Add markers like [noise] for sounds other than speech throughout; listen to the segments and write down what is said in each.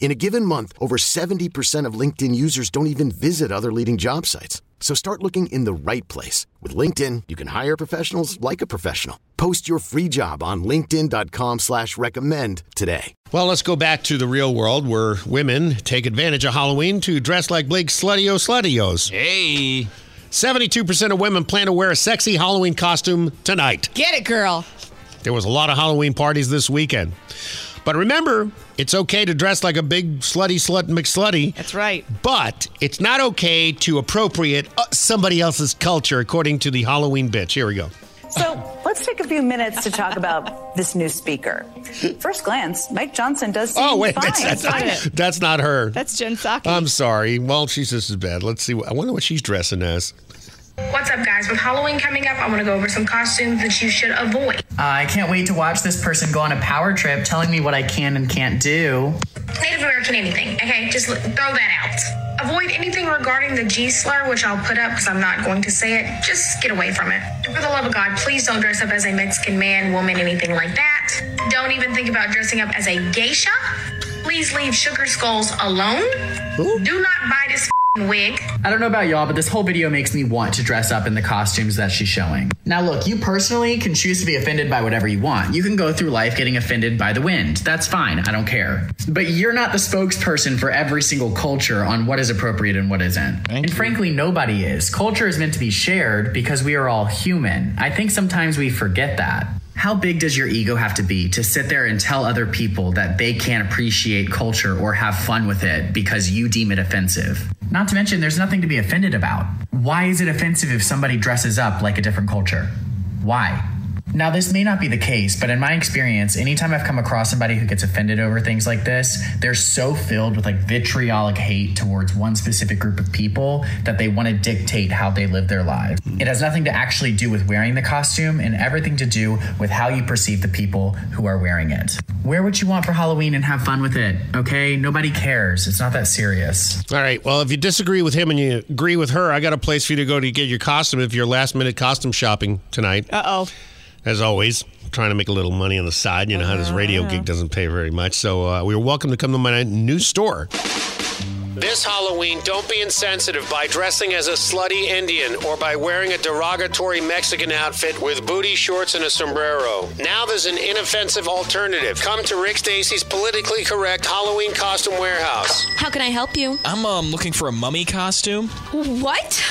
In a given month, over 70% of LinkedIn users don't even visit other leading job sites. So start looking in the right place. With LinkedIn, you can hire professionals like a professional. Post your free job on linkedin.com slash recommend today. Well, let's go back to the real world where women take advantage of Halloween to dress like Blake Slutty-O Slutty-Os. Hey. 72% of women plan to wear a sexy Halloween costume tonight. Get it, girl. There was a lot of Halloween parties this weekend. But remember, it's okay to dress like a big slutty slut McSlutty. That's right. But it's not okay to appropriate uh, somebody else's culture, according to the Halloween bitch. Here we go. So let's take a few minutes to talk about this new speaker. First glance, Mike Johnson does seem Oh, wait, fine. that's, that's, not, [laughs] that's not her. That's Jen Psaki. I'm sorry. Well, she's just as bad. Let's see. I wonder what she's dressing as. What's up, guys? With Halloween coming up, I want to go over some costumes that you should avoid. I can't wait to watch this person go on a power trip telling me what I can and can't do. Native American anything, okay? Just throw that out. Avoid anything regarding the G slur, which I'll put up because I'm not going to say it. Just get away from it. And for the love of God, please don't dress up as a Mexican man, woman, anything like that. Don't even think about dressing up as a geisha. Please leave sugar skulls alone. Do not buy this wig. I don't know about y'all, but this whole video makes me want to dress up in the costumes that she's showing. Now, look, you personally can choose to be offended by whatever you want. You can go through life getting offended by the wind. That's fine. I don't care. But you're not the spokesperson for every single culture on what is appropriate and what isn't. and frankly, nobody is. Culture is meant to be shared because we are all human. I think sometimes we forget that. How big does your ego have to be to sit there and tell other people that they can't appreciate culture or have fun with it because you deem it offensive? Not to mention, there's nothing to be offended about. Why is it offensive if somebody dresses up like a different culture? Why? Now, this may not be the case, but in my experience, anytime I've come across somebody who gets offended over things like this, they're so filled with like vitriolic hate towards one specific group of people that they want to dictate how they live their lives. It has nothing to actually do with wearing the costume and everything to do with how you perceive the people who are wearing it. Wear what you want for Halloween and have fun with it, okay? Nobody cares. It's not that serious. All right. Well, if you disagree with him and you agree with her, I got a place for you to go to get your costume if you're last minute costume shopping tonight. Uh oh. As always, trying to make a little money on the side. You know how this radio gig doesn't pay very much. So uh, we are welcome to come to my new store. This Halloween, don't be insensitive by dressing as a slutty Indian or by wearing a derogatory Mexican outfit with booty shorts and a sombrero. Now there's an inoffensive alternative. Come to Rick Stacy's politically correct Halloween costume warehouse. How can I help you? I'm um looking for a mummy costume. What?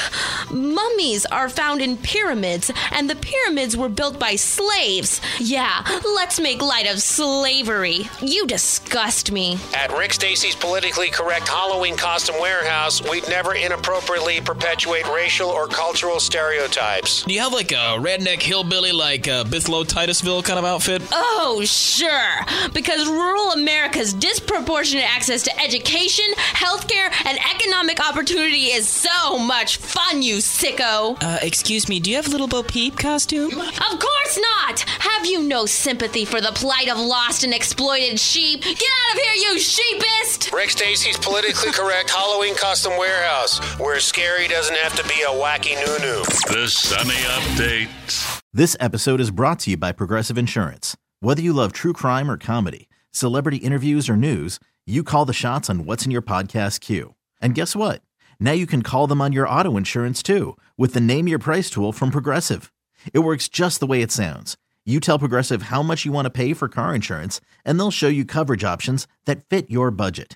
Mummies are found in pyramids, and the pyramids were built by slaves. Yeah, let's make light of slavery. You disgust me. At Rick Stacy's politically correct Halloween costume warehouse, we'd never inappropriately perpetuate racial or cultural stereotypes. Do you have like a redneck hillbilly like uh, Bithlo Titusville kind of outfit? Oh, sure. Because rural America's disproportionate access to education, healthcare, and economic opportunity is so much fun, you sicko. Uh, excuse me, do you have a Little Bo Peep costume? Of course not! Have you no sympathy for the plight of lost and exploited sheep? Get out of here, you sheepist! Rick Stacy's politically [laughs] correct Halloween custom warehouse, where scary doesn't have to be a wacky noo-noo. The Sunny Update. This episode is brought to you by Progressive Insurance. Whether you love true crime or comedy, celebrity interviews or news, you call the shots on what's in your podcast queue. And guess what? Now you can call them on your auto insurance too with the Name Your Price tool from Progressive. It works just the way it sounds. You tell Progressive how much you want to pay for car insurance, and they'll show you coverage options that fit your budget.